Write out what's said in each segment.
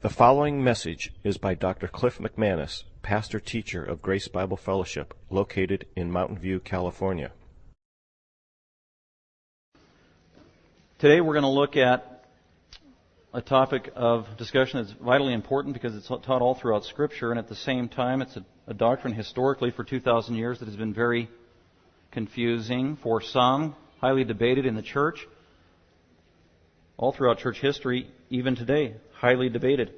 The following message is by Dr. Cliff McManus, pastor teacher of Grace Bible Fellowship, located in Mountain View, California. Today we're going to look at a topic of discussion that's vitally important because it's taught all throughout Scripture, and at the same time, it's a, a doctrine historically for 2,000 years that has been very confusing for some, highly debated in the church, all throughout church history, even today, highly debated.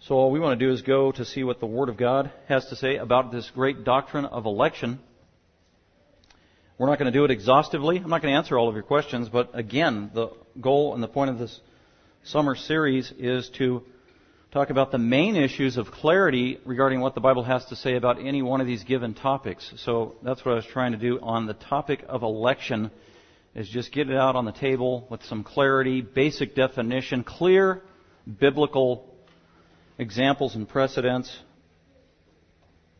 So all we want to do is go to see what the Word of God has to say about this great doctrine of election. We're not going to do it exhaustively. I'm not going to answer all of your questions, but again, the goal and the point of this summer series is to talk about the main issues of clarity regarding what the Bible has to say about any one of these given topics. So that's what I was trying to do on the topic of election is just get it out on the table with some clarity, basic definition, clear biblical examples and precedents.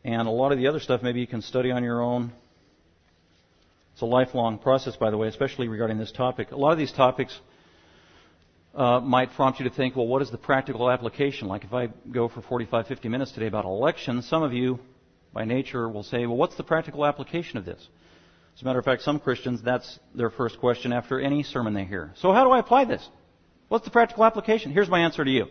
And a lot of the other stuff maybe you can study on your own. It's a lifelong process, by the way, especially regarding this topic. A lot of these topics uh, might prompt you to think, well, what is the practical application? Like if I go for 45, 50 minutes today about elections, some of you, by nature, will say, well, what's the practical application of this? As a matter of fact, some Christians, that's their first question after any sermon they hear. So how do I apply this? What's the practical application? Here's my answer to you.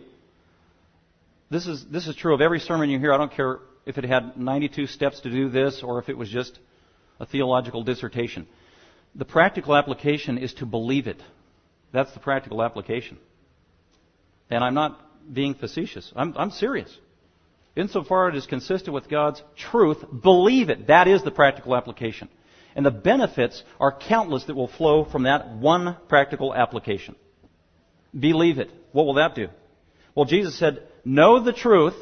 This is, this is true of every sermon you hear. I don't care if it had 92 steps to do this or if it was just a theological dissertation. The practical application is to believe it. That's the practical application. And I'm not being facetious. I'm, I'm serious. Insofar as it is consistent with God's truth, believe it. That is the practical application. And the benefits are countless that will flow from that one practical application. Believe it. What will that do? Well, Jesus said, know the truth,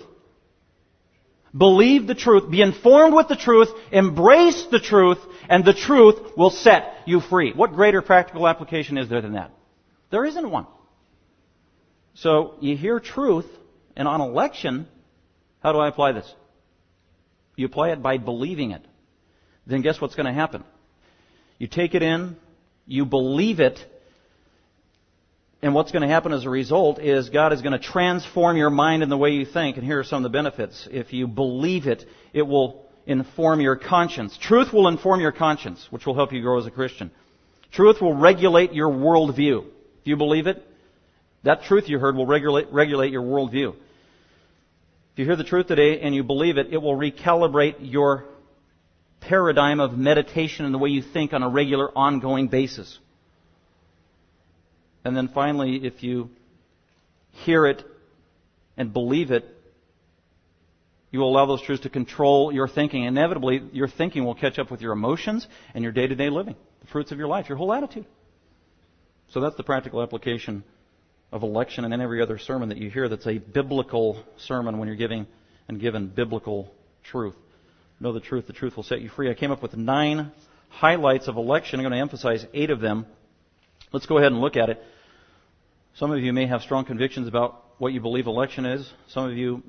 believe the truth, be informed with the truth, embrace the truth, and the truth will set you free. What greater practical application is there than that? There isn't one. So you hear truth, and on election, how do I apply this? You apply it by believing it. Then guess what's going to happen? You take it in, you believe it, and what's going to happen as a result is God is going to transform your mind in the way you think. And here are some of the benefits. If you believe it, it will inform your conscience. Truth will inform your conscience, which will help you grow as a Christian. Truth will regulate your worldview. If you believe it, that truth you heard will regulate, regulate your worldview. If you hear the truth today and you believe it, it will recalibrate your paradigm of meditation and the way you think on a regular, ongoing basis. And then finally, if you hear it and believe it, you will allow those truths to control your thinking. Inevitably, your thinking will catch up with your emotions and your day to day living, the fruits of your life, your whole attitude. So that's the practical application of election and in every other sermon that you hear that's a biblical sermon when you're giving and given biblical truth. Know the truth, the truth will set you free. I came up with nine highlights of election. I'm going to emphasize eight of them. Let's go ahead and look at it. Some of you may have strong convictions about what you believe election is. Some of you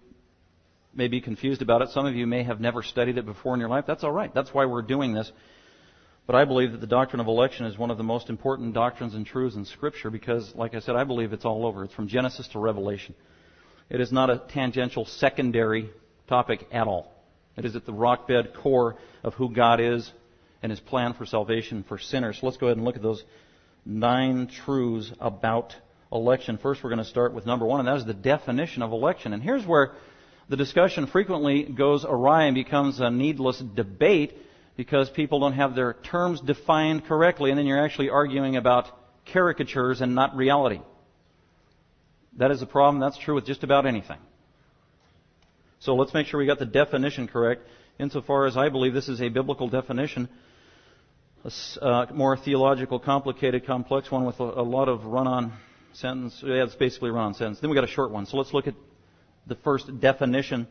may be confused about it. Some of you may have never studied it before in your life. That's all right. That's why we're doing this. But I believe that the doctrine of election is one of the most important doctrines and truths in Scripture because, like I said, I believe it's all over. It's from Genesis to Revelation. It is not a tangential, secondary topic at all. It is at the rock bed core of who God is and His plan for salvation for sinners. So let's go ahead and look at those nine truths about election. First, we're going to start with number one, and that is the definition of election. And here's where the discussion frequently goes awry and becomes a needless debate because people don't have their terms defined correctly, and then you're actually arguing about caricatures and not reality. That is a problem. That's true with just about anything. So let's make sure we got the definition correct. Insofar as I believe this is a biblical definition, a uh, more theological, complicated, complex one with a, a lot of run-on sentence. Yeah, it's basically run-on sentence. Then we got a short one. So let's look at the first definition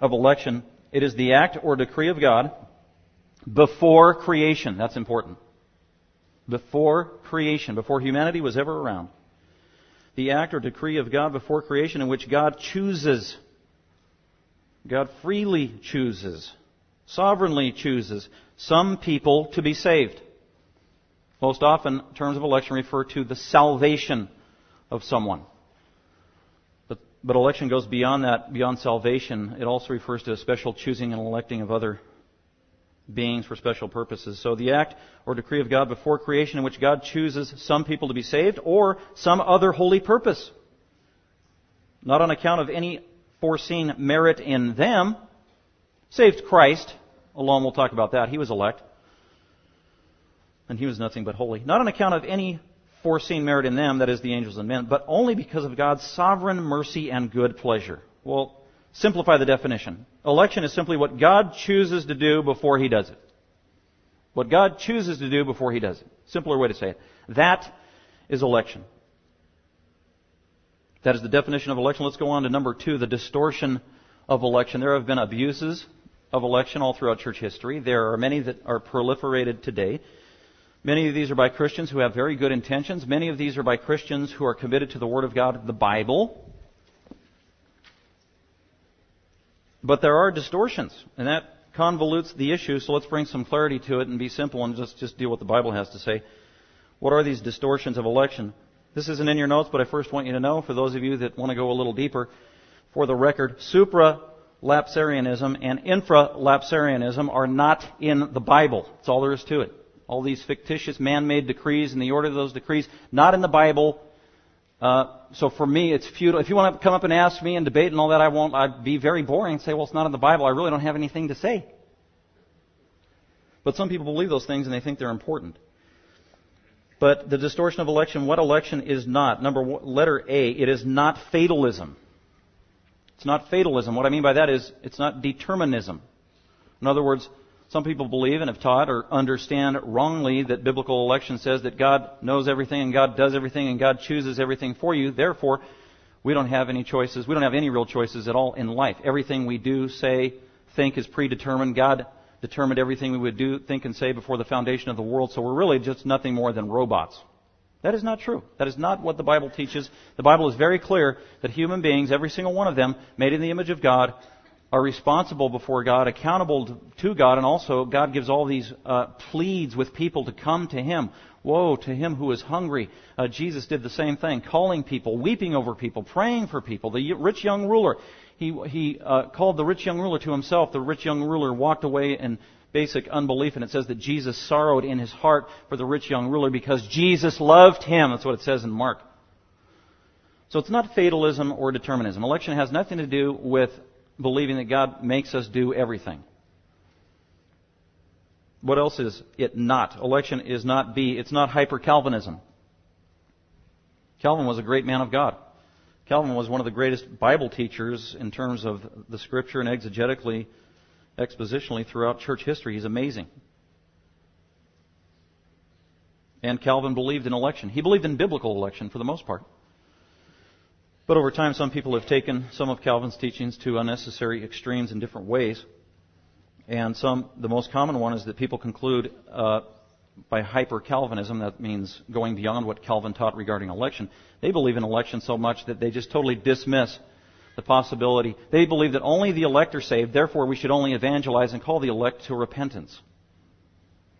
of election. It is the act or decree of God before creation. That's important. Before creation, before humanity was ever around. The act or decree of God before creation in which God chooses. God freely chooses, sovereignly chooses some people to be saved. Most often, terms of election refer to the salvation of someone. But election goes beyond that, beyond salvation. It also refers to a special choosing and electing of other beings for special purposes. So the act or decree of God before creation in which God chooses some people to be saved or some other holy purpose. Not on account of any foreseen merit in them. Saved Christ alone, we'll talk about that. He was elect. And he was nothing but holy. Not on account of any foreseen merit in them, that is the angels and men, but only because of God's sovereign mercy and good pleasure. Well, simplify the definition. Election is simply what God chooses to do before He does it. What God chooses to do before He does it. Simpler way to say it. That is election. That is the definition of election. Let's go on to number two, the distortion of election. There have been abuses of election all throughout church history. There are many that are proliferated today. Many of these are by Christians who have very good intentions. Many of these are by Christians who are committed to the Word of God, the Bible. But there are distortions, and that convolutes the issue, so let's bring some clarity to it and be simple and just, just deal with what the Bible has to say. What are these distortions of election? This isn't in your notes, but I first want you to know, for those of you that want to go a little deeper, for the record, supra-lapsarianism and infra-lapsarianism are not in the Bible. That's all there is to it. All these fictitious man-made decrees and the order of those decrees, not in the Bible, uh, so for me, it's futile. If you want to come up and ask me and debate and all that, I won't. I'd be very boring and say, well, it's not in the Bible. I really don't have anything to say. But some people believe those things and they think they're important. But the distortion of election, what election is not? Number one, letter A, it is not fatalism. It's not fatalism. What I mean by that is it's not determinism. In other words, some people believe and have taught or understand wrongly that biblical election says that God knows everything and God does everything and God chooses everything for you. Therefore, we don't have any choices. We don't have any real choices at all in life. Everything we do, say, think is predetermined. God determined everything we would do, think, and say before the foundation of the world. So we're really just nothing more than robots. That is not true. That is not what the Bible teaches. The Bible is very clear that human beings, every single one of them, made in the image of God, are responsible before God, accountable to God, and also God gives all these uh, pleads with people to come to Him. Woe to him who is hungry. Uh, Jesus did the same thing, calling people, weeping over people, praying for people. The rich young ruler, he, he uh, called the rich young ruler to himself. The rich young ruler walked away in basic unbelief, and it says that Jesus sorrowed in his heart for the rich young ruler because Jesus loved him. That's what it says in Mark. So it's not fatalism or determinism. Election has nothing to do with believing that God makes us do everything. What else is it not? Election is not B. It's not hyper Calvinism. Calvin was a great man of God. Calvin was one of the greatest Bible teachers in terms of the scripture and exegetically, expositionally throughout church history. He's amazing. And Calvin believed in election. He believed in biblical election for the most part. But over time, some people have taken some of Calvin's teachings to unnecessary extremes in different ways. And some, the most common one is that people conclude uh, by hyper Calvinism, that means going beyond what Calvin taught regarding election. They believe in election so much that they just totally dismiss the possibility. They believe that only the elect are saved, therefore we should only evangelize and call the elect to repentance.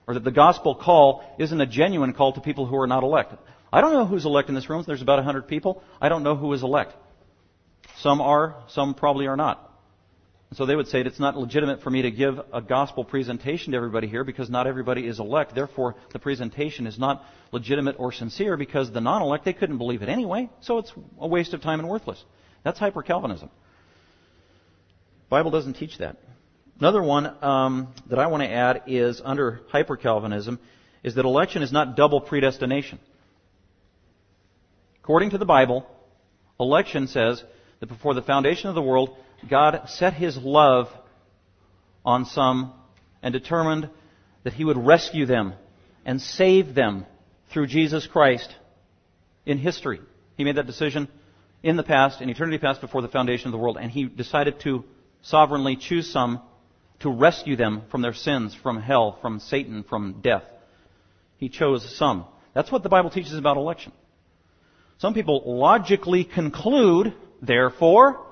Or that the gospel call isn't a genuine call to people who are not elect. I don't know who's elect in this room. There's about 100 people. I don't know who is elect. Some are, some probably are not. So they would say it's not legitimate for me to give a gospel presentation to everybody here because not everybody is elect. Therefore, the presentation is not legitimate or sincere because the non-elect, they couldn't believe it anyway. So it's a waste of time and worthless. That's hyper-Calvinism. Bible doesn't teach that. Another one um, that I want to add is under hyper-Calvinism is that election is not double predestination. According to the Bible, election says that before the foundation of the world, God set his love on some and determined that he would rescue them and save them through Jesus Christ in history. He made that decision in the past, in eternity past, before the foundation of the world, and he decided to sovereignly choose some to rescue them from their sins, from hell, from Satan, from death. He chose some. That's what the Bible teaches about election. Some people logically conclude, therefore,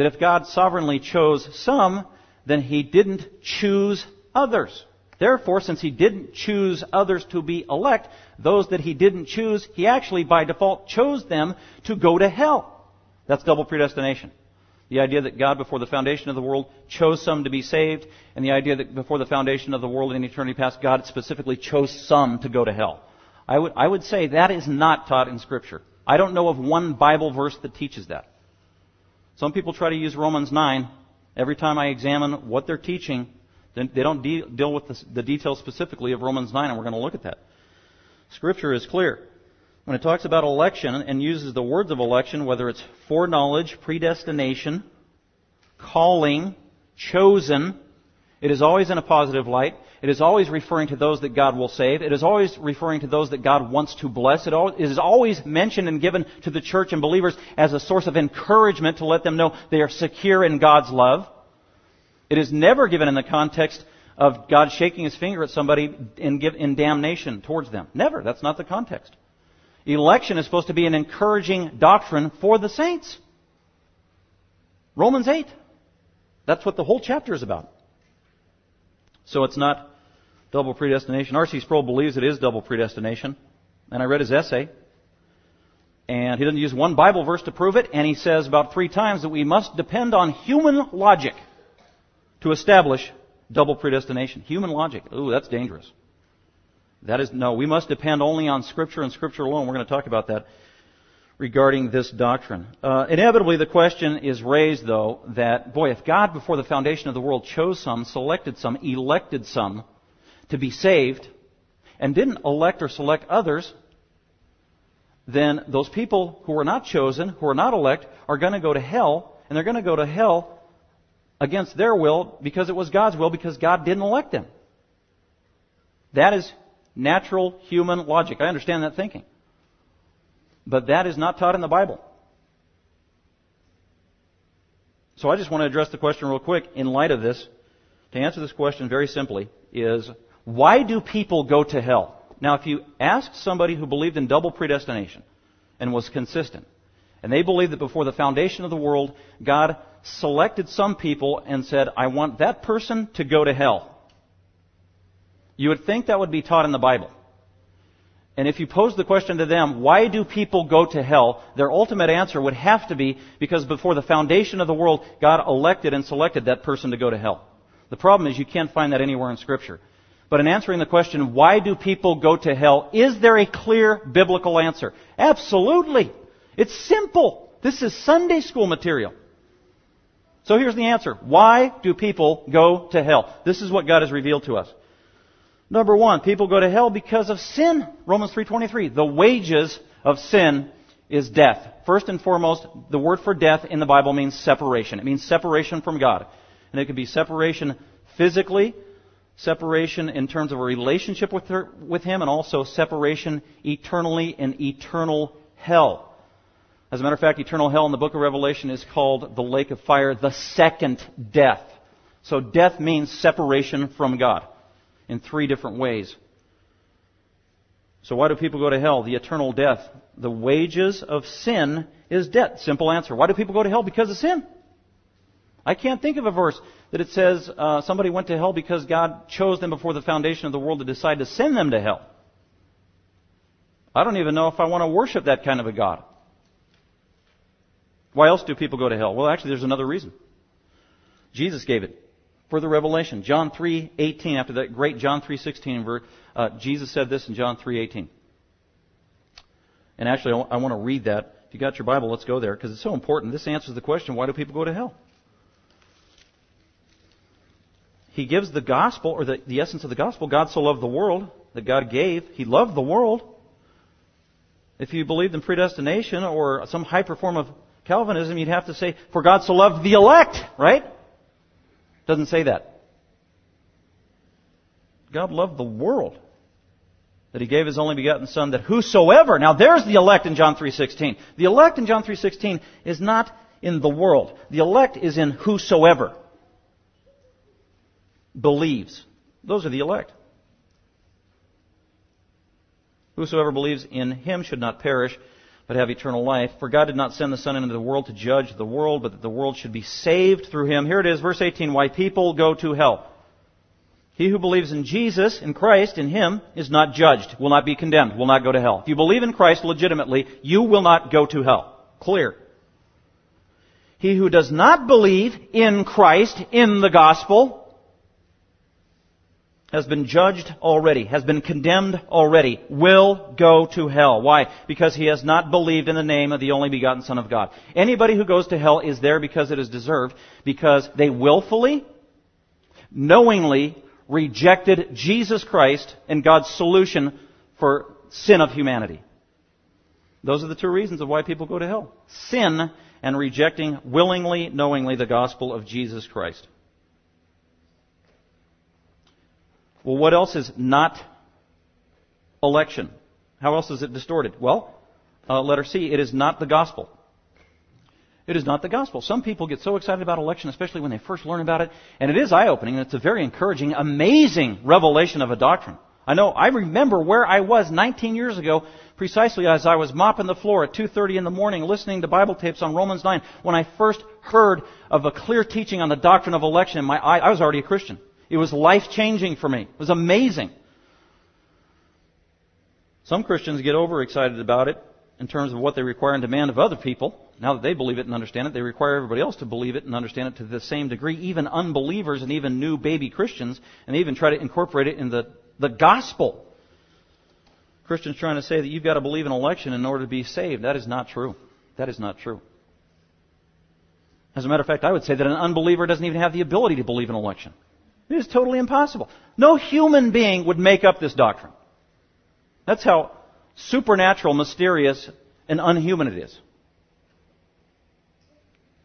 that if God sovereignly chose some, then He didn't choose others. Therefore, since He didn't choose others to be elect, those that He didn't choose, He actually by default chose them to go to hell. That's double predestination. The idea that God, before the foundation of the world, chose some to be saved, and the idea that before the foundation of the world in eternity past, God specifically chose some to go to hell. I would, I would say that is not taught in Scripture. I don't know of one Bible verse that teaches that. Some people try to use Romans 9. Every time I examine what they're teaching, they don't de- deal with the, the details specifically of Romans 9, and we're going to look at that. Scripture is clear. When it talks about election and uses the words of election, whether it's foreknowledge, predestination, calling, chosen, it is always in a positive light. It is always referring to those that God will save. It is always referring to those that God wants to bless. It is always mentioned and given to the church and believers as a source of encouragement to let them know they are secure in God's love. It is never given in the context of God shaking his finger at somebody in, in damnation towards them. Never. That's not the context. Election is supposed to be an encouraging doctrine for the saints. Romans 8. That's what the whole chapter is about. So it's not double predestination. R.C. Sproul believes it is double predestination. And I read his essay. And he doesn't use one Bible verse to prove it. And he says about three times that we must depend on human logic to establish double predestination. Human logic. Ooh, that's dangerous. That is, no, we must depend only on Scripture and Scripture alone. We're going to talk about that regarding this doctrine. Uh, inevitably, the question is raised, though, that, boy, if God, before the foundation of the world, chose some, selected some, elected some to be saved, and didn't elect or select others, then those people who were not chosen, who are not elect, are going to go to hell, and they're going to go to hell against their will because it was God's will because God didn't elect them. That is natural human logic. I understand that thinking. But that is not taught in the Bible. So I just want to address the question real quick in light of this. To answer this question very simply is, why do people go to hell? Now if you ask somebody who believed in double predestination and was consistent, and they believed that before the foundation of the world, God selected some people and said, I want that person to go to hell. You would think that would be taught in the Bible. And if you pose the question to them, why do people go to hell? Their ultimate answer would have to be because before the foundation of the world, God elected and selected that person to go to hell. The problem is you can't find that anywhere in Scripture. But in answering the question, why do people go to hell, is there a clear biblical answer? Absolutely. It's simple. This is Sunday school material. So here's the answer. Why do people go to hell? This is what God has revealed to us. Number one, people go to hell because of sin. Romans 3.23. The wages of sin is death. First and foremost, the word for death in the Bible means separation. It means separation from God. And it could be separation physically, separation in terms of a relationship with, her, with Him, and also separation eternally in eternal hell. As a matter of fact, eternal hell in the book of Revelation is called the lake of fire, the second death. So death means separation from God in three different ways. So why do people go to hell? The eternal death. The wages of sin is death. Simple answer. Why do people go to hell? Because of sin. I can't think of a verse that it says uh, somebody went to hell because God chose them before the foundation of the world to decide to send them to hell. I don't even know if I want to worship that kind of a God. Why else do people go to hell? Well, actually, there's another reason. Jesus gave it further revelation. John 3:18 after that great John 3:16 uh, Jesus said this in John 3:18. And actually I want to read that. If you got your Bible, let's go there because it's so important. This answers the question, why do people go to hell? He gives the gospel or the, the essence of the gospel. God so loved the world that God gave. He loved the world. If you believed in predestination or some hyper form of Calvinism, you'd have to say, for God so loved the elect, right? Doesn't say that. God loved the world that he gave his only begotten son that whosoever now there's the elect in John 3:16 the elect in John 3:16 is not in the world the elect is in whosoever believes those are the elect whosoever believes in him should not perish but have eternal life. For God did not send the Son into the world to judge the world, but that the world should be saved through him. Here it is, verse 18, why people go to hell. He who believes in Jesus, in Christ, in Him, is not judged, will not be condemned, will not go to hell. If you believe in Christ legitimately, you will not go to hell. Clear. He who does not believe in Christ, in the gospel, has been judged already, has been condemned already, will go to hell. Why? Because he has not believed in the name of the only begotten Son of God. Anybody who goes to hell is there because it is deserved, because they willfully, knowingly rejected Jesus Christ and God's solution for sin of humanity. Those are the two reasons of why people go to hell. Sin and rejecting willingly, knowingly the gospel of Jesus Christ. Well, what else is not election? How else is it distorted? Well, uh, letter C, it is not the gospel. It is not the gospel. Some people get so excited about election, especially when they first learn about it, and it is eye-opening, and it's a very encouraging, amazing revelation of a doctrine. I know, I remember where I was 19 years ago, precisely as I was mopping the floor at 2.30 in the morning, listening to Bible tapes on Romans 9, when I first heard of a clear teaching on the doctrine of election. My, I was already a Christian. It was life changing for me. It was amazing. Some Christians get overexcited about it in terms of what they require and demand of other people. Now that they believe it and understand it, they require everybody else to believe it and understand it to the same degree, even unbelievers and even new baby Christians, and they even try to incorporate it in the, the gospel. Christians trying to say that you've got to believe in election in order to be saved. That is not true. That is not true. As a matter of fact, I would say that an unbeliever doesn't even have the ability to believe in election. It is totally impossible. No human being would make up this doctrine. That's how supernatural, mysterious, and unhuman it is.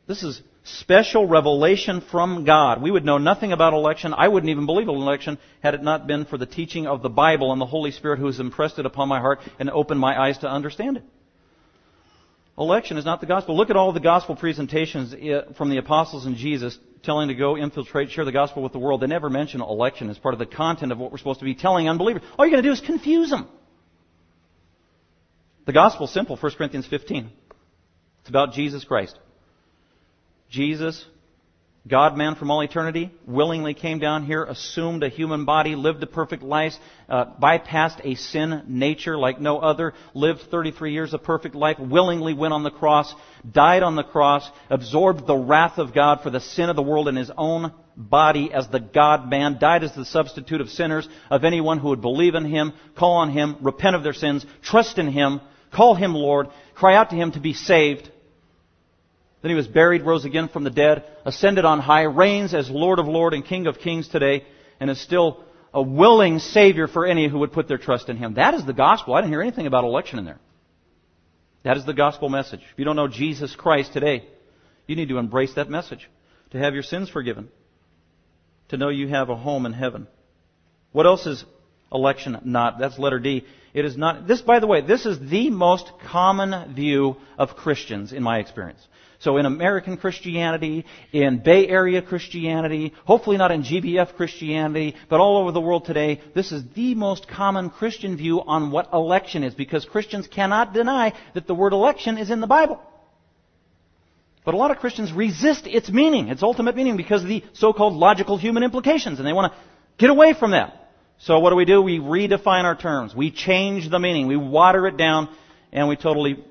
This is special revelation from God. We would know nothing about election. I wouldn't even believe in election had it not been for the teaching of the Bible and the Holy Spirit who has impressed it upon my heart and opened my eyes to understand it. Election is not the gospel. Look at all the gospel presentations eh, from the apostles and Jesus telling to go infiltrate, share the gospel with the world. They never mention election as part of the content of what we're supposed to be telling unbelievers. All you're going to do is confuse them. The gospel's simple, 1 Corinthians 15. It's about Jesus Christ. Jesus God man from all eternity willingly came down here, assumed a human body, lived a perfect life, uh, bypassed a sin nature like no other, lived 33 years of perfect life, willingly went on the cross, died on the cross, absorbed the wrath of God for the sin of the world in his own body as the God man, died as the substitute of sinners, of anyone who would believe in him, call on him, repent of their sins, trust in him, call him Lord, cry out to him to be saved, then he was buried, rose again from the dead, ascended on high, reigns as Lord of Lords and King of Kings today, and is still a willing Savior for any who would put their trust in Him. That is the gospel. I didn't hear anything about election in there. That is the gospel message. If you don't know Jesus Christ today, you need to embrace that message. To have your sins forgiven. To know you have a home in heaven. What else is election not? That's letter D. It is not, this by the way, this is the most common view of Christians in my experience. So in American Christianity, in Bay Area Christianity, hopefully not in GBF Christianity, but all over the world today, this is the most common Christian view on what election is because Christians cannot deny that the word election is in the Bible. But a lot of Christians resist its meaning, its ultimate meaning, because of the so-called logical human implications, and they want to get away from that. So what do we do? We redefine our terms. We change the meaning. We water it down, and we totally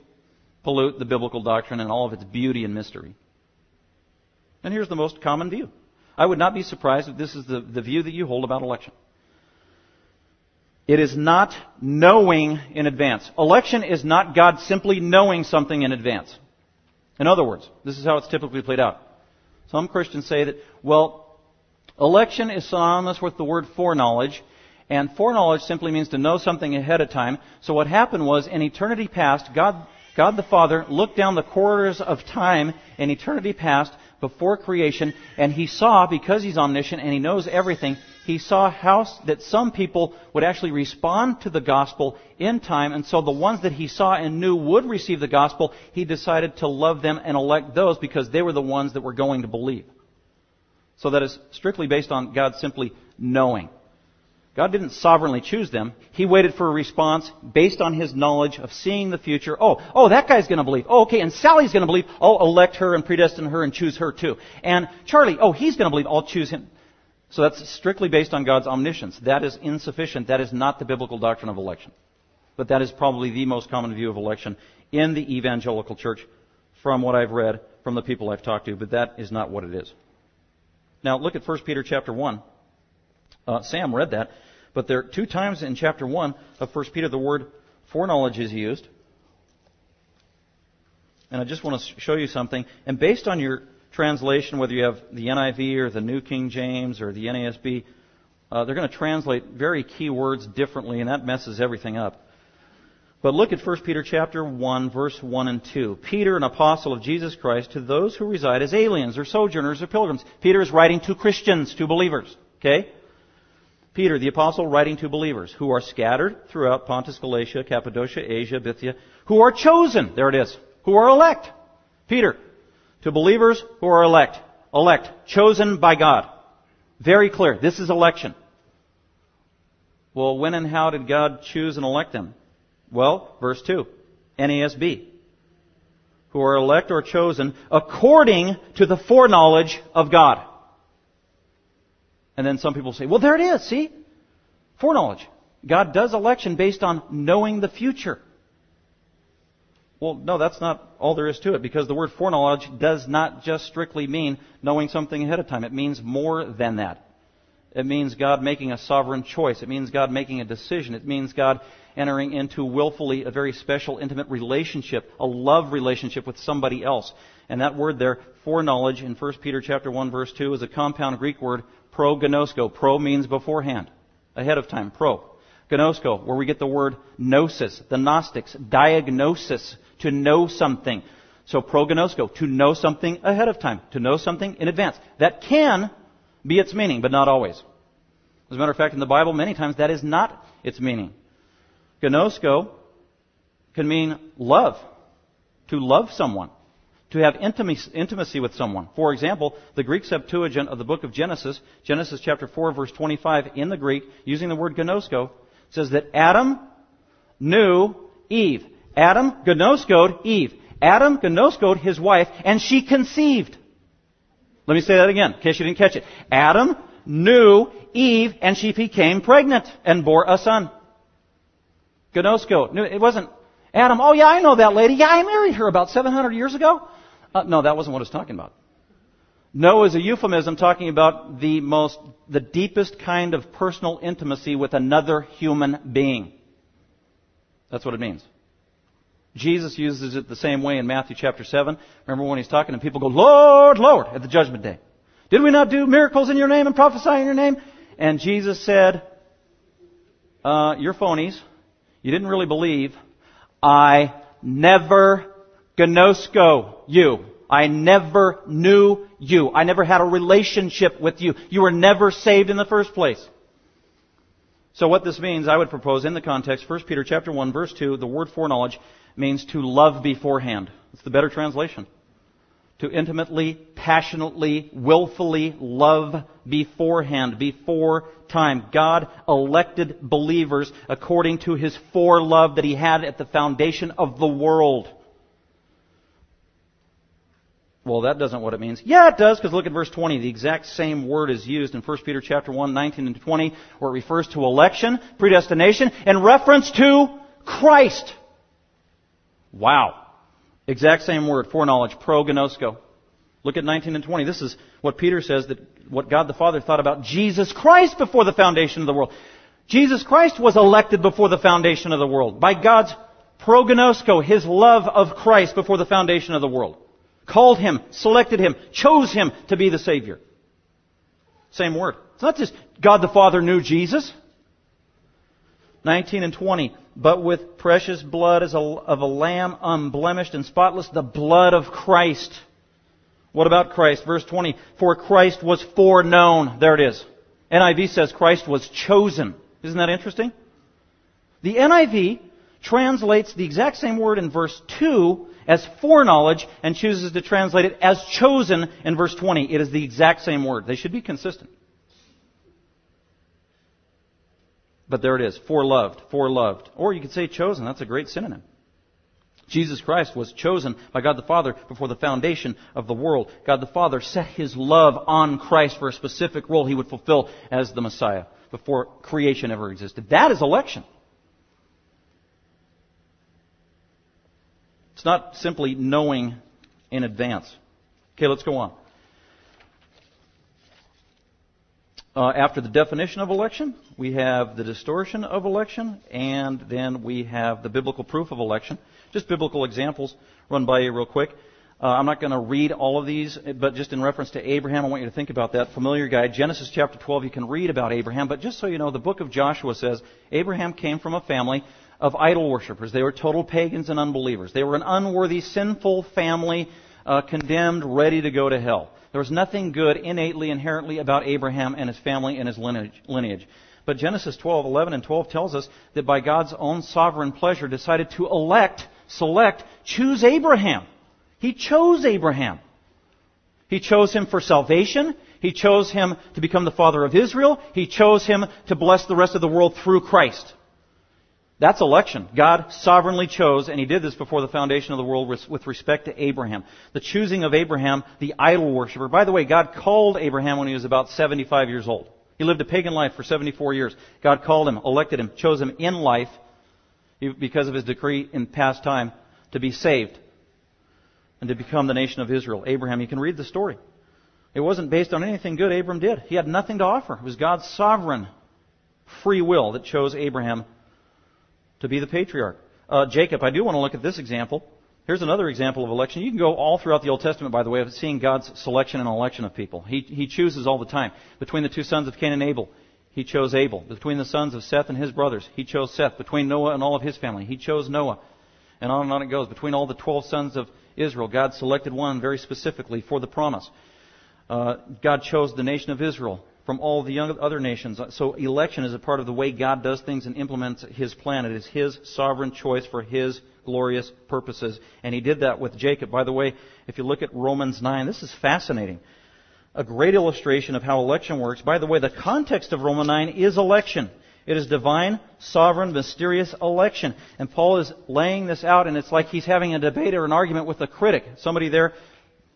pollute the biblical doctrine and all of its beauty and mystery. And here's the most common view. I would not be surprised if this is the, the view that you hold about election. It is not knowing in advance. Election is not God simply knowing something in advance. In other words, this is how it's typically played out. Some Christians say that, well, election is synonymous with the word foreknowledge, and foreknowledge simply means to know something ahead of time. So what happened was, in eternity past, God God the Father looked down the corridors of time in eternity past before creation, and He saw, because He's omniscient and He knows everything, He saw how that some people would actually respond to the gospel in time, and so the ones that He saw and knew would receive the gospel, He decided to love them and elect those because they were the ones that were going to believe. So that is strictly based on God simply knowing. God didn't sovereignly choose them. He waited for a response based on his knowledge of seeing the future. Oh, oh, that guy's going to believe. Oh, okay, and Sally's going to believe. I'll elect her and predestine her and choose her too. And Charlie, oh, he's going to believe. I'll choose him. So that's strictly based on God's omniscience. That is insufficient. That is not the biblical doctrine of election. But that is probably the most common view of election in the evangelical church from what I've read from the people I've talked to, but that is not what it is. Now look at 1 Peter chapter 1. Uh, Sam read that, but there are two times in chapter 1 of 1 Peter the word foreknowledge is used. And I just want to show you something. And based on your translation, whether you have the NIV or the New King James or the NASB, uh, they're going to translate very key words differently, and that messes everything up. But look at 1 Peter chapter 1, verse 1 and 2. Peter, an apostle of Jesus Christ, to those who reside as aliens or sojourners or pilgrims. Peter is writing to Christians, to believers. Okay? Peter, the apostle, writing to believers who are scattered throughout Pontus, Galatia, Cappadocia, Asia, Bithynia, who are chosen. There it is. Who are elect. Peter, to believers who are elect. Elect. Chosen by God. Very clear. This is election. Well, when and how did God choose and elect them? Well, verse 2. NASB. Who are elect or chosen according to the foreknowledge of God. And then some people say, well, there it is, see? Foreknowledge. God does election based on knowing the future. Well, no, that's not all there is to it because the word foreknowledge does not just strictly mean knowing something ahead of time. It means more than that. It means God making a sovereign choice. It means God making a decision. It means God entering into willfully a very special, intimate relationship, a love relationship with somebody else. And that word there, foreknowledge, in 1 Peter chapter 1 verse 2 is a compound Greek word, prognosko. Pro means beforehand, ahead of time, pro. Gnosko, where we get the word gnosis, the Gnostics, diagnosis, to know something. So prognosko, to know something ahead of time, to know something in advance. That can be its meaning, but not always. As a matter of fact, in the Bible, many times that is not its meaning. Gnosko can mean love, to love someone, to have intimacy with someone. For example, the Greek Septuagint of the book of Genesis, Genesis chapter 4 verse 25 in the Greek, using the word gnosko, says that Adam knew Eve. Adam gnoskoed Eve. Adam gnoskoed his wife, and she conceived. Let me say that again, in case you didn't catch it. Adam knew Eve, and she became pregnant and bore a son. Gnosko. It wasn't Adam, oh yeah, I know that lady. Yeah, I married her about 700 years ago. Uh, no, that wasn't what it's talking about. No is a euphemism talking about the most, the deepest kind of personal intimacy with another human being. That's what it means. Jesus uses it the same way in Matthew chapter 7. Remember when he's talking and people go, Lord, Lord, at the judgment day. Did we not do miracles in your name and prophesy in your name? And Jesus said, uh, you're phonies. You didn't really believe. I never gnosko you. I never knew you. I never had a relationship with you. You were never saved in the first place. So what this means, I would propose in the context, 1 Peter chapter 1 verse 2, the word foreknowledge means to love beforehand. It's the better translation. To intimately, passionately, willfully love beforehand, before time. God elected believers according to His forelove that He had at the foundation of the world. Well, that doesn't what it means. Yeah, it does, because look at verse 20. The exact same word is used in 1 Peter chapter 1, 19 and 20, where it refers to election, predestination, in reference to Christ. Wow. Exact same word, foreknowledge, prognosko. Look at 19 and 20. This is what Peter says that what God the Father thought about Jesus Christ before the foundation of the world. Jesus Christ was elected before the foundation of the world by God's prognosko, His love of Christ before the foundation of the world called him, selected him, chose him to be the Savior. Same word. It's not just God the Father knew Jesus. 19 and 20. But with precious blood as of a lamb unblemished and spotless, the blood of Christ. What about Christ? Verse 20. For Christ was foreknown. There it is. NIV says Christ was chosen. Isn't that interesting? The NIV translates the exact same word in verse 2 as foreknowledge and chooses to translate it as chosen in verse 20. It is the exact same word. They should be consistent. But there it is. Foreloved. Foreloved. Or you could say chosen. That's a great synonym. Jesus Christ was chosen by God the Father before the foundation of the world. God the Father set His love on Christ for a specific role He would fulfill as the Messiah before creation ever existed. That is election. It's not simply knowing in advance. Okay, let's go on. Uh, after the definition of election, we have the distortion of election, and then we have the biblical proof of election. Just biblical examples run by you real quick. Uh, I'm not going to read all of these, but just in reference to Abraham, I want you to think about that familiar guy. Genesis chapter 12, you can read about Abraham, but just so you know, the book of Joshua says Abraham came from a family of idol worshippers. They were total pagans and unbelievers. They were an unworthy, sinful family, uh, condemned, ready to go to hell. There was nothing good innately, inherently about Abraham and his family and his lineage. But Genesis 12, 11 and 12 tells us that by God's own sovereign pleasure decided to elect, select, choose Abraham. He chose Abraham. He chose him for salvation. He chose him to become the father of Israel. He chose him to bless the rest of the world through Christ. That's election. God sovereignly chose, and He did this before the foundation of the world with respect to Abraham. The choosing of Abraham, the idol worshiper. By the way, God called Abraham when he was about 75 years old. He lived a pagan life for 74 years. God called him, elected him, chose him in life because of his decree in past time to be saved and to become the nation of Israel. Abraham, you can read the story. It wasn't based on anything good Abram did. He had nothing to offer. It was God's sovereign free will that chose Abraham to be the patriarch. Uh, Jacob, I do want to look at this example. Here's another example of election. You can go all throughout the Old Testament, by the way, of seeing God's selection and election of people. He, he chooses all the time. Between the two sons of Cain and Abel, he chose Abel. Between the sons of Seth and his brothers, he chose Seth. Between Noah and all of his family, he chose Noah. And on and on it goes. Between all the 12 sons of Israel, God selected one very specifically for the promise. Uh, God chose the nation of Israel from all the other nations. So election is a part of the way God does things and implements His plan. It is His sovereign choice for His glorious purposes. And He did that with Jacob. By the way, if you look at Romans 9, this is fascinating. A great illustration of how election works. By the way, the context of Romans 9 is election. It is divine, sovereign, mysterious election. And Paul is laying this out, and it's like he's having a debate or an argument with a critic. Somebody there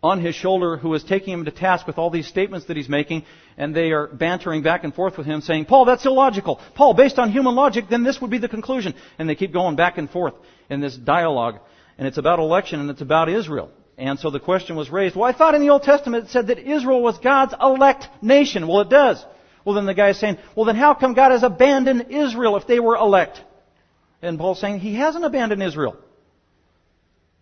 on his shoulder who is taking him to task with all these statements that he's making, and they are bantering back and forth with him, saying, Paul, that's illogical. Paul, based on human logic, then this would be the conclusion. And they keep going back and forth in this dialogue. And it's about election and it's about Israel. And so the question was raised, well, I thought in the Old Testament it said that Israel was God's elect nation. Well, it does. Well, then the guy is saying, well, then how come God has abandoned Israel if they were elect? And Paul's saying, he hasn't abandoned Israel.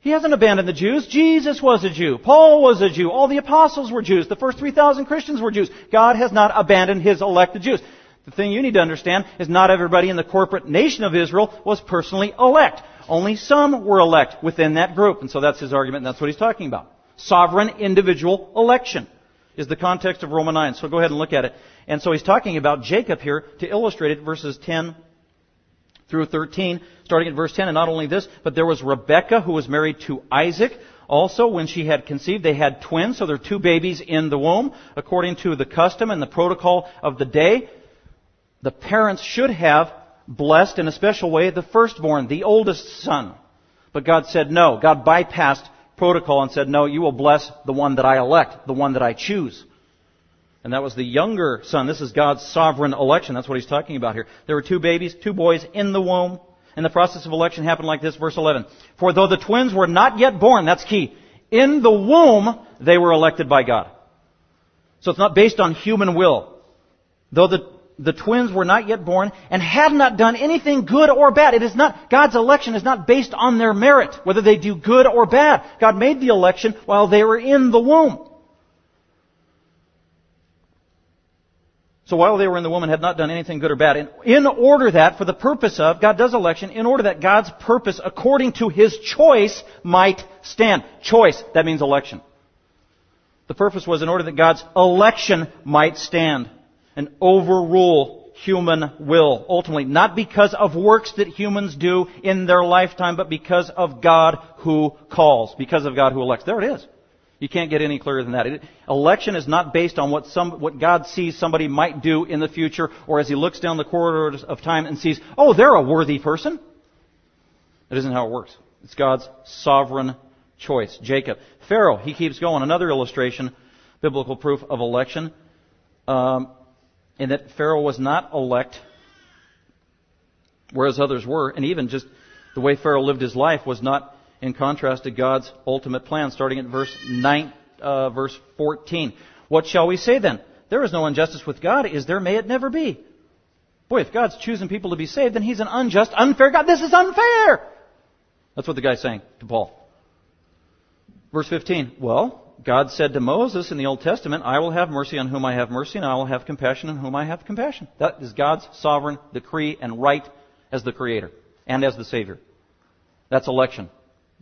He hasn't abandoned the Jews. Jesus was a Jew. Paul was a Jew. All the apostles were Jews. The first 3,000 Christians were Jews. God has not abandoned His elected Jews. The thing you need to understand is not everybody in the corporate nation of Israel was personally elect. Only some were elect within that group. And so that's his argument, and that's what he's talking about. Sovereign individual election is the context of Romans 9. So go ahead and look at it. And so he's talking about Jacob here to illustrate it, verses 10 through 13, starting at verse 10. And not only this, but there was Rebekah who was married to Isaac. Also, when she had conceived, they had twins, so there are two babies in the womb. According to the custom and the protocol of the day, the parents should have blessed in a special way the firstborn, the oldest son. But God said no. God bypassed protocol and said, no, you will bless the one that I elect, the one that I choose. And that was the younger son. This is God's sovereign election. That's what he's talking about here. There were two babies, two boys in the womb. And the process of election happened like this, verse 11. For though the twins were not yet born, that's key, in the womb they were elected by God. So it's not based on human will. Though the, the twins were not yet born and had not done anything good or bad. It is not, God's election is not based on their merit, whether they do good or bad. God made the election while they were in the womb. So while they were in the woman had not done anything good or bad, in, in order that, for the purpose of, God does election, in order that God's purpose according to His choice might stand. Choice, that means election. The purpose was in order that God's election might stand and overrule human will, ultimately. Not because of works that humans do in their lifetime, but because of God who calls, because of God who elects. There it is. You can't get any clearer than that. It, election is not based on what some, what God sees somebody might do in the future, or as He looks down the corridors of time and sees, oh, they're a worthy person. That isn't how it works. It's God's sovereign choice. Jacob. Pharaoh, he keeps going. Another illustration, biblical proof of election, um, in that Pharaoh was not elect, whereas others were, and even just the way Pharaoh lived his life was not in contrast to God's ultimate plan, starting at verse 9, uh, verse 14. What shall we say then? There is no injustice with God, is there? May it never be. Boy, if God's choosing people to be saved, then He's an unjust, unfair God. This is unfair! That's what the guy's saying to Paul. Verse 15. Well, God said to Moses in the Old Testament, I will have mercy on whom I have mercy, and I will have compassion on whom I have compassion. That is God's sovereign decree and right as the Creator and as the Savior. That's election.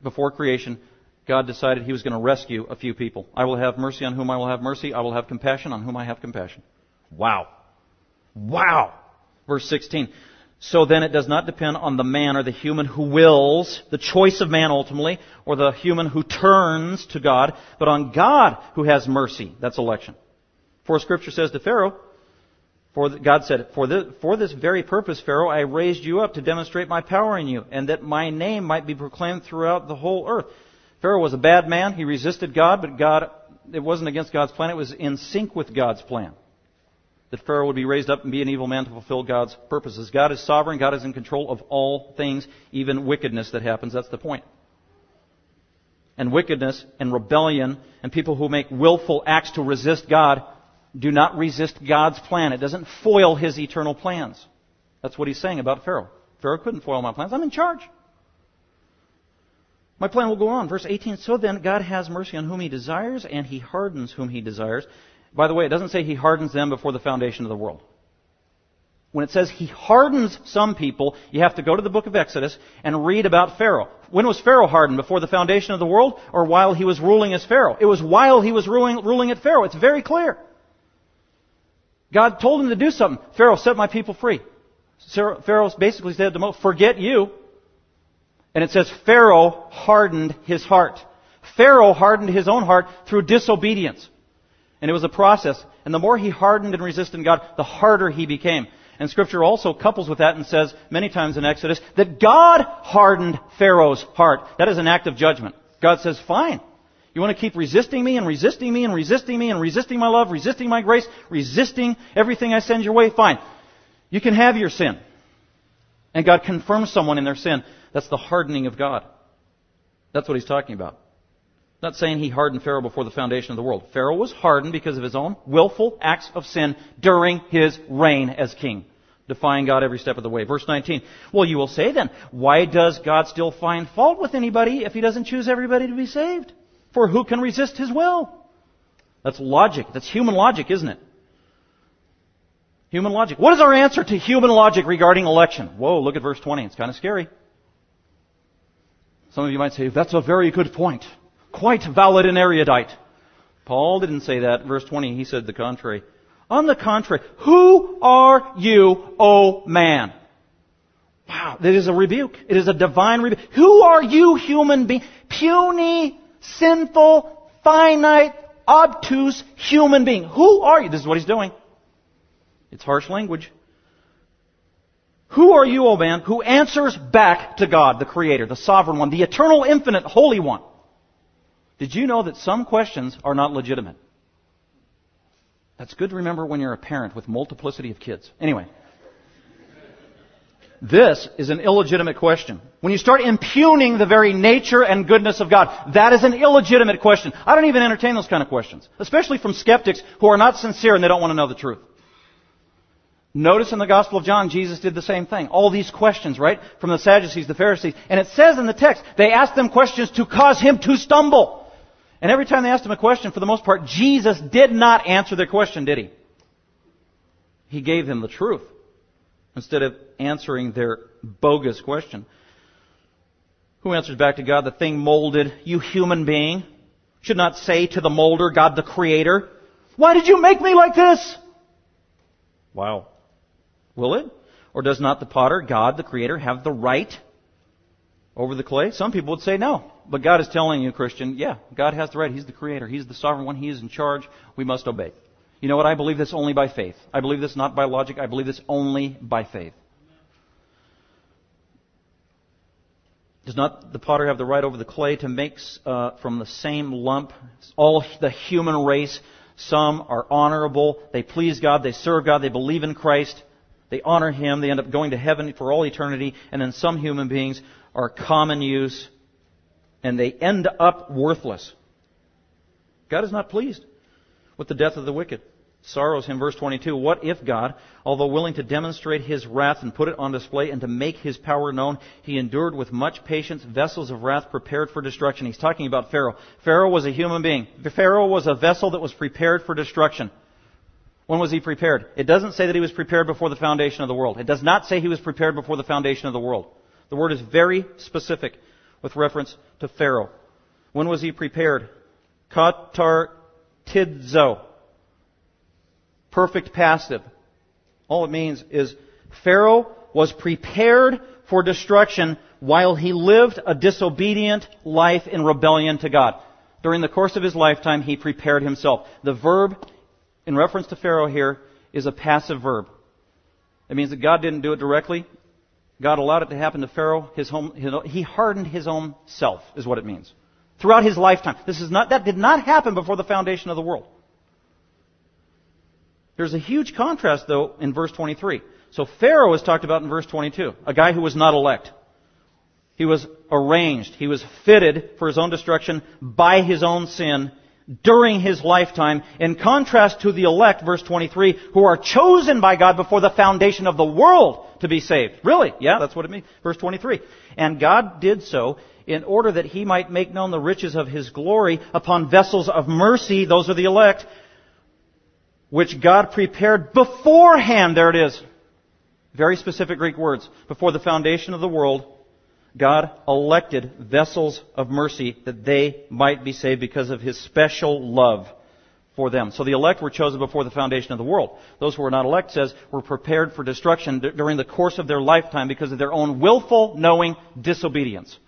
Before creation, God decided He was going to rescue a few people. I will have mercy on whom I will have mercy. I will have compassion on whom I have compassion. Wow. Wow. Verse 16. So then it does not depend on the man or the human who wills, the choice of man ultimately, or the human who turns to God, but on God who has mercy. That's election. For scripture says to Pharaoh, for God said, for this, for this very purpose, Pharaoh, I raised you up to demonstrate my power in you, and that my name might be proclaimed throughout the whole earth. Pharaoh was a bad man. He resisted God, but God, it wasn't against God's plan. It was in sync with God's plan that Pharaoh would be raised up and be an evil man to fulfill God's purposes. God is sovereign. God is in control of all things, even wickedness that happens. That's the point. And wickedness and rebellion and people who make willful acts to resist God do not resist God's plan. It doesn't foil his eternal plans. That's what he's saying about Pharaoh. Pharaoh couldn't foil my plans. I'm in charge. My plan will go on. Verse 18, so then God has mercy on whom he desires and he hardens whom he desires. By the way, it doesn't say he hardens them before the foundation of the world. When it says he hardens some people, you have to go to the book of Exodus and read about Pharaoh. When was Pharaoh hardened? Before the foundation of the world or while he was ruling as Pharaoh? It was while he was ruling, ruling at Pharaoh. It's very clear. God told him to do something. Pharaoh, set my people free. Pharaoh basically said to Moses, forget you. And it says Pharaoh hardened his heart. Pharaoh hardened his own heart through disobedience. And it was a process. And the more he hardened and resisted God, the harder he became. And scripture also couples with that and says many times in Exodus that God hardened Pharaoh's heart. That is an act of judgment. God says, fine. You want to keep resisting me and resisting me and resisting me and resisting my love, resisting my grace, resisting everything I send your way? Fine. You can have your sin. And God confirms someone in their sin. That's the hardening of God. That's what he's talking about not saying he hardened Pharaoh before the foundation of the world. Pharaoh was hardened because of his own willful acts of sin during his reign as king, defying God every step of the way. Verse 19. Well, you will say then, why does God still find fault with anybody if he doesn't choose everybody to be saved? For who can resist his will? That's logic. That's human logic, isn't it? Human logic. What is our answer to human logic regarding election? Whoa, look at verse 20. It's kind of scary. Some of you might say, that's a very good point quite valid and erudite. Paul didn't say that. Verse 20, he said the contrary. On the contrary, who are you, O man? Wow, that is a rebuke. It is a divine rebuke. Who are you, human being? Puny, sinful, finite, obtuse human being. Who are you? This is what he's doing. It's harsh language. Who are you, O man, who answers back to God, the Creator, the Sovereign One, the Eternal, Infinite, Holy One? Did you know that some questions are not legitimate? That's good to remember when you're a parent with multiplicity of kids. Anyway. This is an illegitimate question. When you start impugning the very nature and goodness of God, that is an illegitimate question. I don't even entertain those kind of questions. Especially from skeptics who are not sincere and they don't want to know the truth. Notice in the Gospel of John, Jesus did the same thing. All these questions, right? From the Sadducees, the Pharisees. And it says in the text, they asked them questions to cause him to stumble. And every time they asked him a question, for the most part, Jesus did not answer their question, did he? He gave them the truth instead of answering their bogus question. Who answers back to God? The thing molded, you human being, should not say to the molder, God the creator, why did you make me like this? Wow. Will it? Or does not the potter, God the creator, have the right over the clay? Some people would say no. But God is telling you, Christian, yeah, God has the right. He's the creator. He's the sovereign one. He is in charge. We must obey. You know what? I believe this only by faith. I believe this not by logic. I believe this only by faith. Does not the potter have the right over the clay to make uh, from the same lump all the human race? Some are honorable. They please God. They serve God. They believe in Christ. They honor Him. They end up going to heaven for all eternity. And then some human beings are common use and they end up worthless. God is not pleased with the death of the wicked. Sorrows him, verse 22. What if God, although willing to demonstrate his wrath and put it on display and to make his power known, he endured with much patience vessels of wrath prepared for destruction? He's talking about Pharaoh. Pharaoh was a human being. Pharaoh was a vessel that was prepared for destruction. When was he prepared? It doesn't say that he was prepared before the foundation of the world. It does not say he was prepared before the foundation of the world. The word is very specific with reference to Pharaoh. When was he prepared? Katar tidzo. Perfect passive. All it means is Pharaoh was prepared for destruction while he lived a disobedient life in rebellion to God. During the course of his lifetime, he prepared himself. The verb in reference to Pharaoh here is a passive verb. It means that God didn't do it directly. God allowed it to happen to Pharaoh. His home, his, he hardened his own self, is what it means. Throughout his lifetime. This is not, that did not happen before the foundation of the world. There's a huge contrast, though, in verse 23. So Pharaoh is talked about in verse 22. A guy who was not elect. He was arranged. He was fitted for his own destruction by his own sin during his lifetime, in contrast to the elect, verse 23, who are chosen by God before the foundation of the world to be saved. Really? Yeah, that's what it means. Verse 23. And God did so in order that he might make known the riches of his glory upon vessels of mercy, those are the elect, which God prepared beforehand. There it is. Very specific Greek words. Before the foundation of the world, God elected vessels of mercy that they might be saved because of His special love for them. So the elect were chosen before the foundation of the world. Those who were not elect, says, were prepared for destruction d- during the course of their lifetime because of their own willful, knowing disobedience.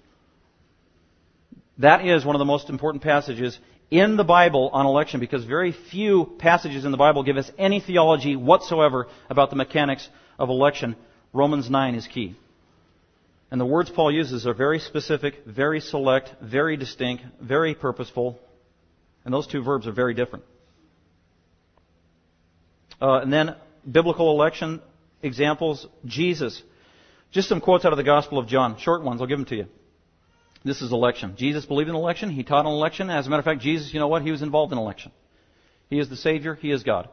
That is one of the most important passages in the Bible on election because very few passages in the Bible give us any theology whatsoever about the mechanics of election. Romans 9 is key. And the words Paul uses are very specific, very select, very distinct, very purposeful. And those two verbs are very different. Uh, and then biblical election examples, Jesus. Just some quotes out of the Gospel of John. Short ones, I'll give them to you. This is election. Jesus believed in election. He taught on election. As a matter of fact, Jesus, you know what? He was involved in election. He is the Savior. He is God.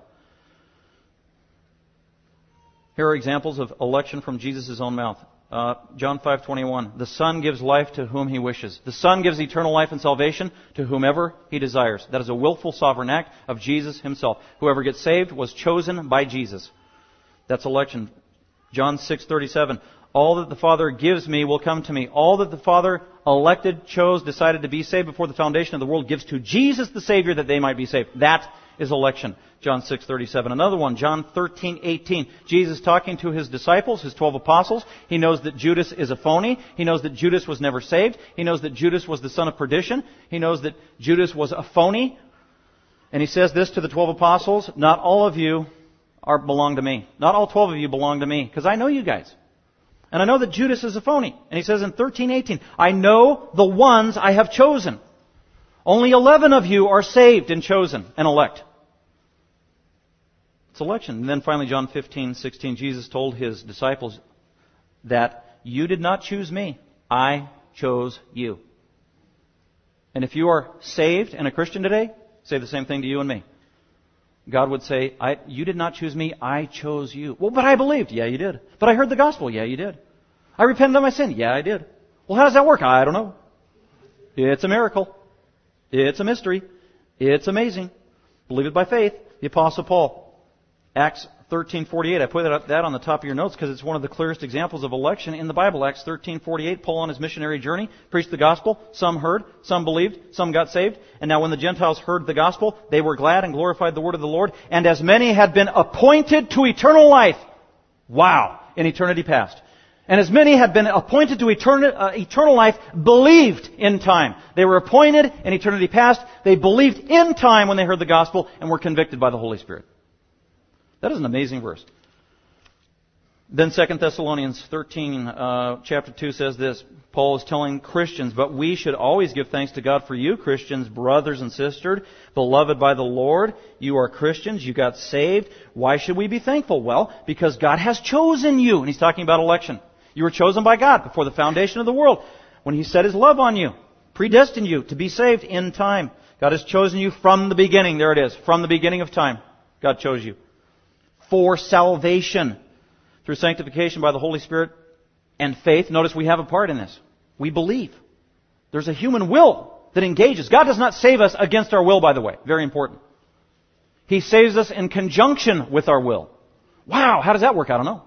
Here are examples of election from Jesus' own mouth. Uh, John 5:21. The Son gives life to whom He wishes. The Son gives eternal life and salvation to whomever He desires. That is a willful sovereign act of Jesus Himself. Whoever gets saved was chosen by Jesus. That's election. John 6:37. All that the Father gives me will come to me. All that the Father elected, chose, decided to be saved before the foundation of the world gives to Jesus the Savior that they might be saved. That is election. John 6:37. Another one, John 13:18. Jesus talking to his disciples, his 12 apostles. He knows that Judas is a phony. He knows that Judas was never saved. He knows that Judas was the son of perdition. He knows that Judas was a phony. And he says this to the 12 apostles, not all of you are belong to me. Not all 12 of you belong to me because I know you guys. And I know that Judas is a phony. And he says in 13:18, I know the ones I have chosen. Only 11 of you are saved and chosen and elect. It's election. And then finally, John 15, 16, Jesus told his disciples that you did not choose me. I chose you. And if you are saved and a Christian today, say the same thing to you and me. God would say, you did not choose me, I chose you. Well, but I believed. Yeah, you did. But I heard the gospel. Yeah, you did. I repented of my sin. Yeah, I did. Well, how does that work? I don't know. It's a miracle. It's a mystery. It's amazing. Believe it by faith. The Apostle Paul. Acts 13:48. I put that on the top of your notes because it's one of the clearest examples of election in the Bible. Acts 13:48. Paul on his missionary journey preached the gospel. Some heard, some believed, some got saved. And now when the Gentiles heard the gospel, they were glad and glorified the word of the Lord. And as many had been appointed to eternal life. Wow! In eternity past. And as many had been appointed to eternal, uh, eternal life, believed in time. They were appointed in eternity past. They believed in time when they heard the gospel and were convicted by the Holy Spirit. That is an amazing verse. Then 2 Thessalonians 13, uh, chapter 2 says this. Paul is telling Christians, but we should always give thanks to God for you, Christians, brothers and sisters, beloved by the Lord. You are Christians. You got saved. Why should we be thankful? Well, because God has chosen you. And he's talking about election. You were chosen by God before the foundation of the world when He set His love on you. predestined you to be saved in time. God has chosen you from the beginning. There it is. From the beginning of time. God chose you. For salvation. Through sanctification by the Holy Spirit and faith. Notice we have a part in this. We believe. There's a human will that engages. God does not save us against our will, by the way. Very important. He saves us in conjunction with our will. Wow, how does that work? I don't know.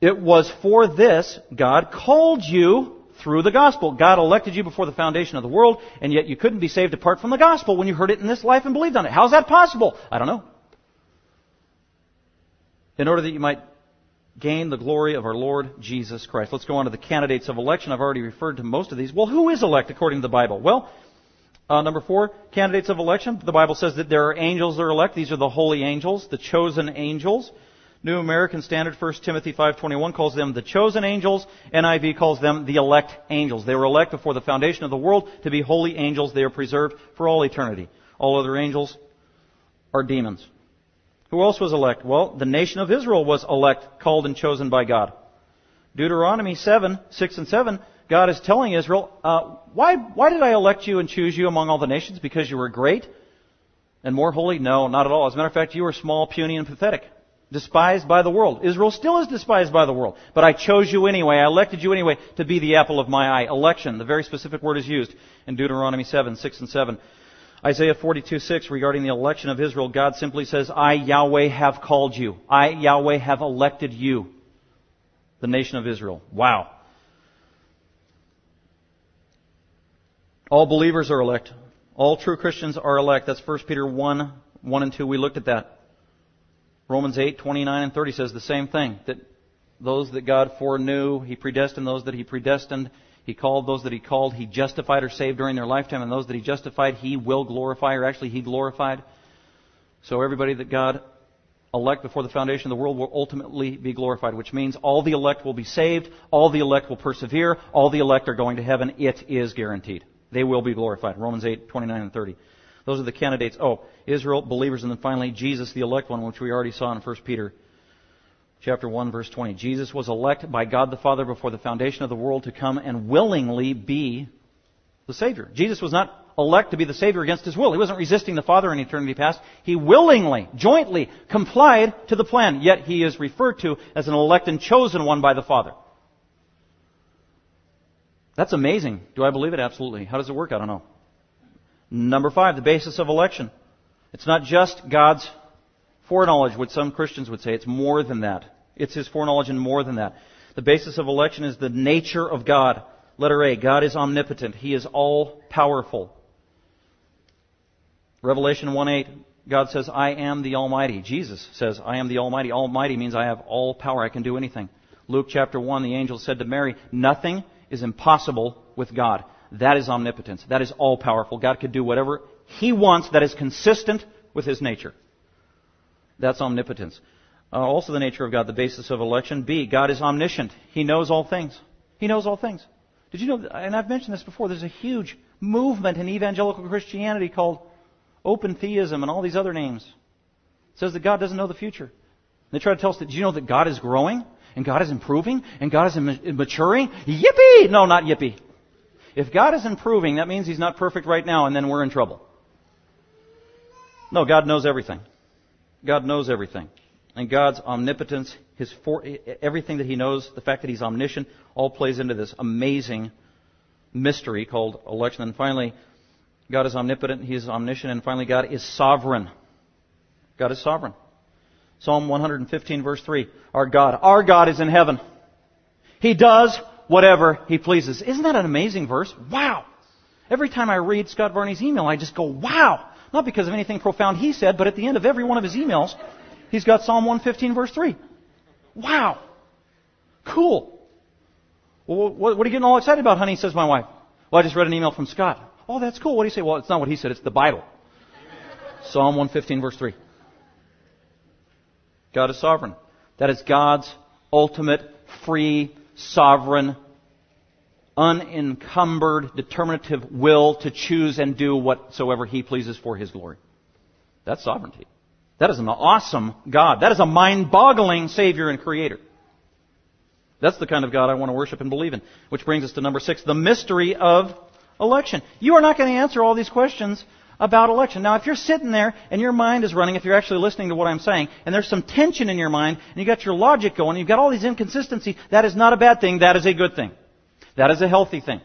It was for this God called you through the gospel. God elected you before the foundation of the world, and yet you couldn't be saved apart from the gospel when you heard it in this life and believed on it. How's that possible? I don't know. In order that you might gain the glory of our Lord Jesus Christ. Let's go on to the candidates of election. I've already referred to most of these. Well, who is elect according to the Bible? Well, uh, number four, candidates of election. The Bible says that there are angels that are elect. These are the holy angels, the chosen angels. New American Standard, 1 Timothy 5.21 calls them the chosen angels. NIV calls them the elect angels. They were elect before the foundation of the world to be holy angels. They are preserved for all eternity. All other angels are demons. Who else was elect? Well, the nation of Israel was elect, called and chosen by God. Deuteronomy 7, 6 and 7, God is telling Israel, uh, why, why did I elect you and choose you among all the nations? Because you were great and more holy? No, not at all. As a matter of fact, you were small, puny, and pathetic despised by the world. Israel still is despised by the world. But I chose you anyway. I elected you anyway to be the apple of my eye. Election. The very specific word is used in Deuteronomy 7, 6 and 7. Isaiah 42, 6 regarding the election of Israel, God simply says, I, Yahweh, have called you. I, Yahweh, have elected you. The nation of Israel. Wow. All believers are elect. All true Christians are elect. That's 1 Peter 1, 1 and 2. We looked at that. Romans 8, 29 and 30 says the same thing. That those that God foreknew, He predestined those that He predestined. He called those that He called. He justified or saved during their lifetime. And those that He justified, He will glorify, or actually He glorified. So everybody that God elect before the foundation of the world will ultimately be glorified, which means all the elect will be saved, all the elect will persevere, all the elect are going to heaven. It is guaranteed. They will be glorified. Romans 8, 29 and 30. Those are the candidates. Oh, Israel, believers, and then finally Jesus, the elect one, which we already saw in 1 Peter chapter 1 verse 20. Jesus was elect by God the Father before the foundation of the world to come and willingly be the Savior. Jesus was not elect to be the Savior against His will. He wasn't resisting the Father in eternity past. He willingly, jointly complied to the plan, yet He is referred to as an elect and chosen one by the Father. That's amazing. Do I believe it? Absolutely. How does it work? I don't know. Number five, the basis of election. It's not just God's foreknowledge, what some Christians would say. It's more than that. It's His foreknowledge and more than that. The basis of election is the nature of God. Letter A, God is omnipotent. He is all powerful. Revelation 1:8, God says, I am the Almighty. Jesus says, I am the Almighty. Almighty means I have all power. I can do anything. Luke chapter 1, the angel said to Mary, Nothing is impossible with God. That is omnipotence. That is all powerful. God could do whatever He wants that is consistent with His nature. That's omnipotence. Uh, also the nature of God, the basis of election. B, God is omniscient. He knows all things. He knows all things. Did you know, and I've mentioned this before, there's a huge movement in evangelical Christianity called open theism and all these other names. It says that God doesn't know the future. They try to tell us that, did you know that God is growing? And God is improving? And God is maturing? Yippee! No, not yippee. If God is improving, that means He's not perfect right now, and then we're in trouble. No, God knows everything. God knows everything. And God's omnipotence, His for, everything that He knows, the fact that He's omniscient, all plays into this amazing mystery called election. And finally, God is omnipotent, He is omniscient, and finally, God is sovereign. God is sovereign. Psalm 115 verse 3. Our God, our God is in heaven. He does whatever he pleases. Isn't that an amazing verse? Wow! Every time I read Scott Varney's email, I just go, wow! Not because of anything profound he said, but at the end of every one of his emails, he's got Psalm 115 verse 3. Wow! Cool. Well, what, are you getting all excited about, honey? Says my wife. Well, I just read an email from Scott. Oh, that's cool. What do you say? Well, it's not what he said. It's the Bible. Psalm 115 verse 3. God is sovereign. That is God's ultimate free sovereign, unencumbered, determinative will to choose and do whatsoever He pleases for His glory. That's sovereignty. That is an awesome God. That is a mind boggling Savior and Creator. That's the kind of God I want to worship and believe in. Which brings us to number six, the mystery of election. You are not going to answer all these questions about election. Now, if you're sitting there and your mind is running, if you're actually listening to what I'm saying, and there's some tension in your mind, and you've got your logic going, and you've got all these inconsistencies, that is not a bad thing. That is a good thing. That is a healthy thing.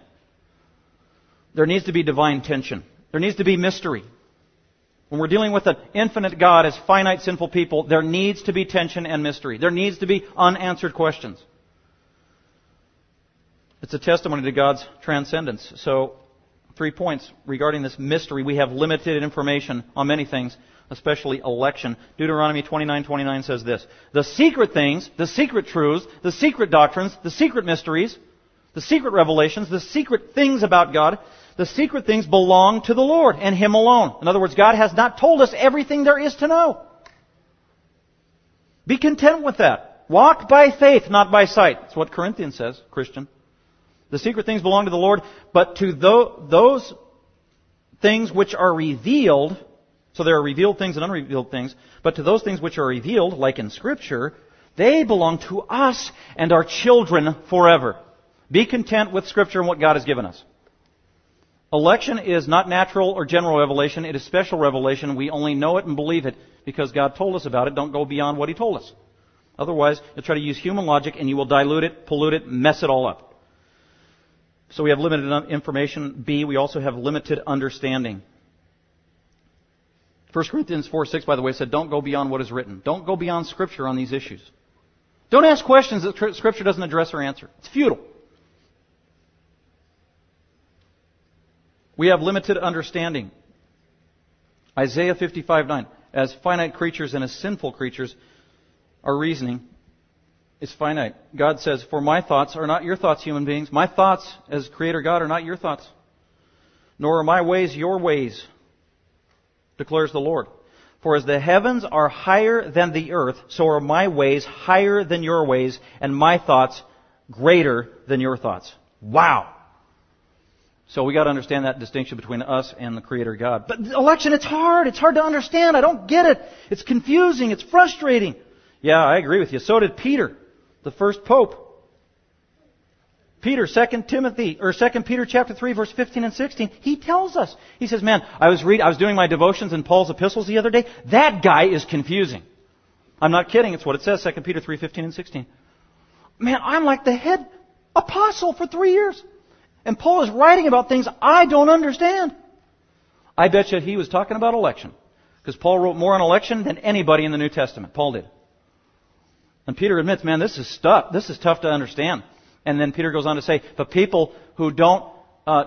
There needs to be divine tension. There needs to be mystery. When we're dealing with an infinite God as finite sinful people, there needs to be tension and mystery. There needs to be unanswered questions. It's a testimony to God's transcendence. So, three points regarding this mystery. We have limited information on many things, especially election. Deuteronomy 29:29 says this: "The secret things, the secret truths, the secret doctrines, the secret mysteries, the secret revelations, the secret things about God, the secret things belong to the Lord and Him alone. In other words, God has not told us everything there is to know. Be content with that. Walk by faith, not by sight. That's what Corinthians says, Christian. The secret things belong to the Lord, but to those things which are revealed, so there are revealed things and unrevealed things, but to those things which are revealed, like in Scripture, they belong to us and our children forever. Be content with Scripture and what God has given us. Election is not natural or general revelation, it is special revelation. We only know it and believe it because God told us about it. Don't go beyond what He told us. Otherwise, you'll try to use human logic and you will dilute it, pollute it, mess it all up. So we have limited information. B, we also have limited understanding. 1 Corinthians 4 6, by the way, said, Don't go beyond what is written. Don't go beyond Scripture on these issues. Don't ask questions that Scripture doesn't address or answer. It's futile. We have limited understanding. Isaiah 55 9. As finite creatures and as sinful creatures, our reasoning is finite. God says, For my thoughts are not your thoughts, human beings. My thoughts as Creator God are not your thoughts. Nor are my ways your ways, declares the Lord. For as the heavens are higher than the earth, so are my ways higher than your ways, and my thoughts greater than your thoughts. Wow! So we got to understand that distinction between us and the Creator God. But election, it's hard. It's hard to understand. I don't get it. It's confusing. It's frustrating. Yeah, I agree with you. So did Peter the first pope. Peter, 2 Timothy, or 2 Peter chapter 3 verse 15 and 16, he tells us. He says, man, I was read, I was doing my devotions in Paul's epistles the other day. That guy is confusing. I'm not kidding. It's what it says, 2 Peter 3, 15 and 16. Man, I'm like the head apostle for three years. And Paul is writing about things I don't understand. I bet you he was talking about election. Because Paul wrote more on election than anybody in the New Testament. Paul did. And Peter admits, man, this is stuff. This is tough to understand. And then Peter goes on to say, but people who don't uh,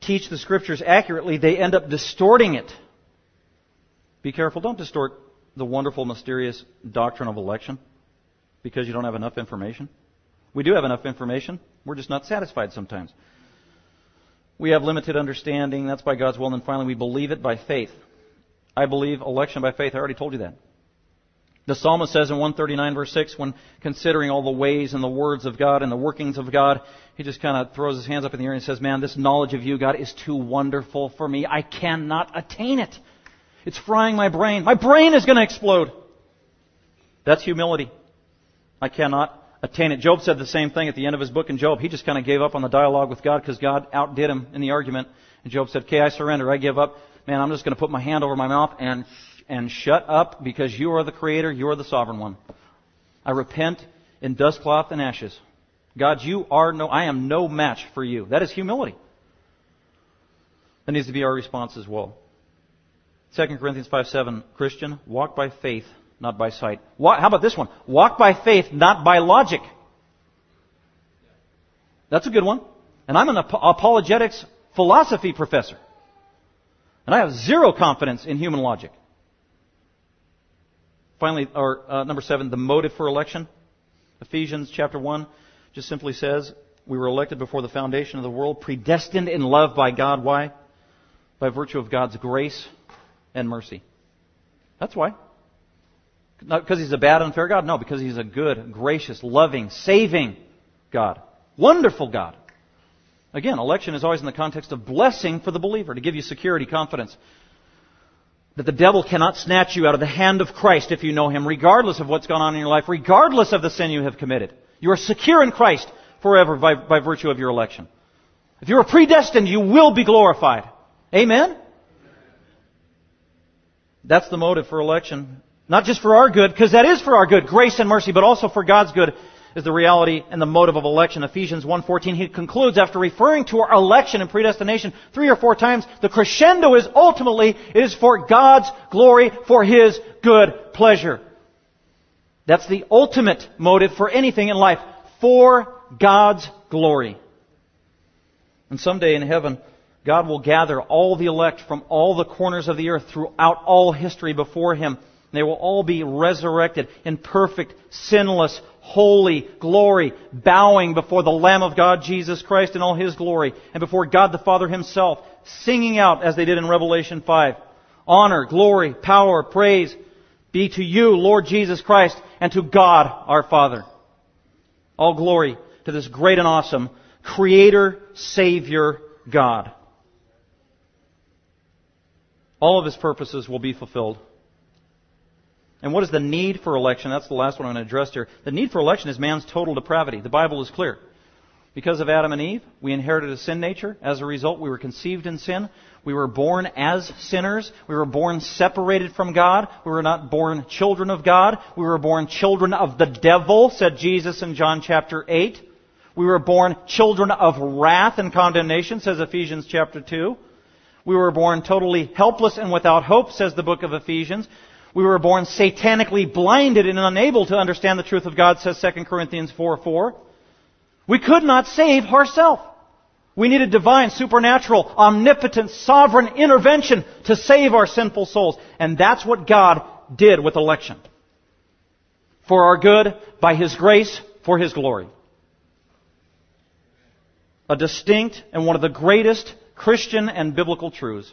teach the scriptures accurately, they end up distorting it. Be careful. Don't distort the wonderful, mysterious doctrine of election because you don't have enough information. We do have enough information. We're just not satisfied sometimes. We have limited understanding. That's by God's will. And then finally, we believe it by faith. I believe election by faith. I already told you that. The psalmist says in 139 verse 6, when considering all the ways and the words of God and the workings of God, he just kind of throws his hands up in the air and says, man, this knowledge of you, God, is too wonderful for me. I cannot attain it. It's frying my brain. My brain is going to explode. That's humility. I cannot attain it. Job said the same thing at the end of his book in Job. He just kind of gave up on the dialogue with God because God outdid him in the argument. And Job said, okay, I surrender. I give up. Man, I'm just going to put my hand over my mouth and and shut up because you are the creator, you are the sovereign one. I repent in dust cloth and ashes. God, you are no, I am no match for you. That is humility. That needs to be our response as well. 2 Corinthians 5 7, Christian, walk by faith, not by sight. Walk, how about this one? Walk by faith, not by logic. That's a good one. And I'm an ap- apologetics philosophy professor. And I have zero confidence in human logic. Finally, or uh, number seven, the motive for election. Ephesians chapter 1 just simply says, we were elected before the foundation of the world, predestined in love by God. Why? By virtue of God's grace and mercy. That's why. Not because he's a bad, unfair God. No, because he's a good, gracious, loving, saving God. Wonderful God. Again, election is always in the context of blessing for the believer, to give you security, confidence, that the devil cannot snatch you out of the hand of Christ if you know him, regardless of what's gone on in your life, regardless of the sin you have committed. You are secure in Christ forever by, by virtue of your election. If you are predestined, you will be glorified. Amen? That's the motive for election. Not just for our good, because that is for our good, grace and mercy, but also for God's good is the reality and the motive of election. Ephesians 1.14, he concludes after referring to our election and predestination three or four times, the crescendo is ultimately, it is for God's glory, for His good pleasure. That's the ultimate motive for anything in life, for God's glory. And someday in heaven, God will gather all the elect from all the corners of the earth throughout all history before Him. They will all be resurrected in perfect, sinless, holy glory, bowing before the Lamb of God, Jesus Christ, in all His glory, and before God the Father Himself, singing out as they did in Revelation 5. Honor, glory, power, praise be to you, Lord Jesus Christ, and to God our Father. All glory to this great and awesome Creator, Savior, God. All of His purposes will be fulfilled. And what is the need for election? That's the last one I'm going to address here. The need for election is man's total depravity. The Bible is clear. Because of Adam and Eve, we inherited a sin nature. As a result, we were conceived in sin. We were born as sinners. We were born separated from God. We were not born children of God. We were born children of the devil, said Jesus in John chapter 8. We were born children of wrath and condemnation, says Ephesians chapter 2. We were born totally helpless and without hope, says the book of Ephesians. We were born satanically blinded and unable to understand the truth of God, says 2 Corinthians 4 4. We could not save ourselves. We needed divine, supernatural, omnipotent, sovereign intervention to save our sinful souls. And that's what God did with election. For our good, by His grace, for His glory. A distinct and one of the greatest Christian and biblical truths.